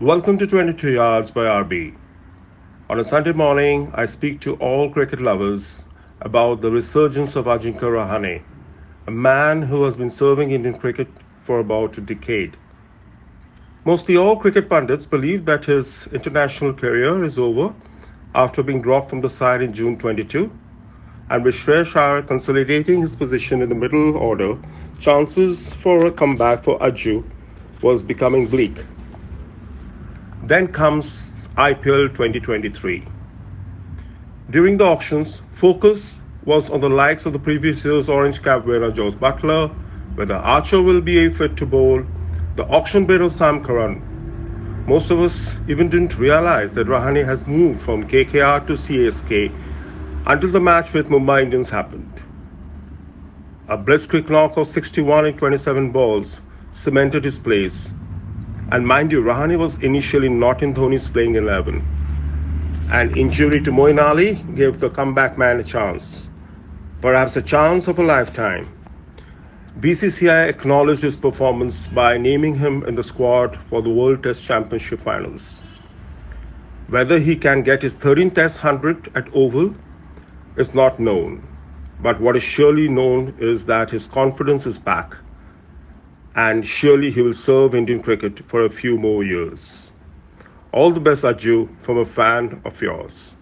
Welcome to 22 Yards by RB. On a Sunday morning, I speak to all cricket lovers about the resurgence of Ajinkya Rahane, a man who has been serving Indian cricket for about a decade. Mostly all cricket pundits believe that his international career is over after being dropped from the side in June 22, and with Shreyas Iyer consolidating his position in the middle order, chances for a comeback for Ajju was becoming bleak. Then comes IPL 2023. During the auctions, focus was on the likes of the previous year's orange cap winner Jos Buttler, whether Archer will be fit to bowl, the auction bid of Sam Curran. Most of us even didn't realize that Rahane has moved from KKR to CSK until the match with Mumbai Indians happened. A blitzkrieg knock of 61 in 27 balls cemented his place. And mind you, Rahane was initially not in Dhoni's playing 11. An injury to Moeen Ali gave the comeback man a chance, perhaps a chance of a lifetime. BCCI acknowledged his performance by naming him in the squad for the World Test Championship finals. Whether he can get his 13th Test 100 at Oval is not known, but what is surely known is that his confidence is back and surely he will serve Indian cricket for a few more years. All the best, Ajju, from a fan of yours.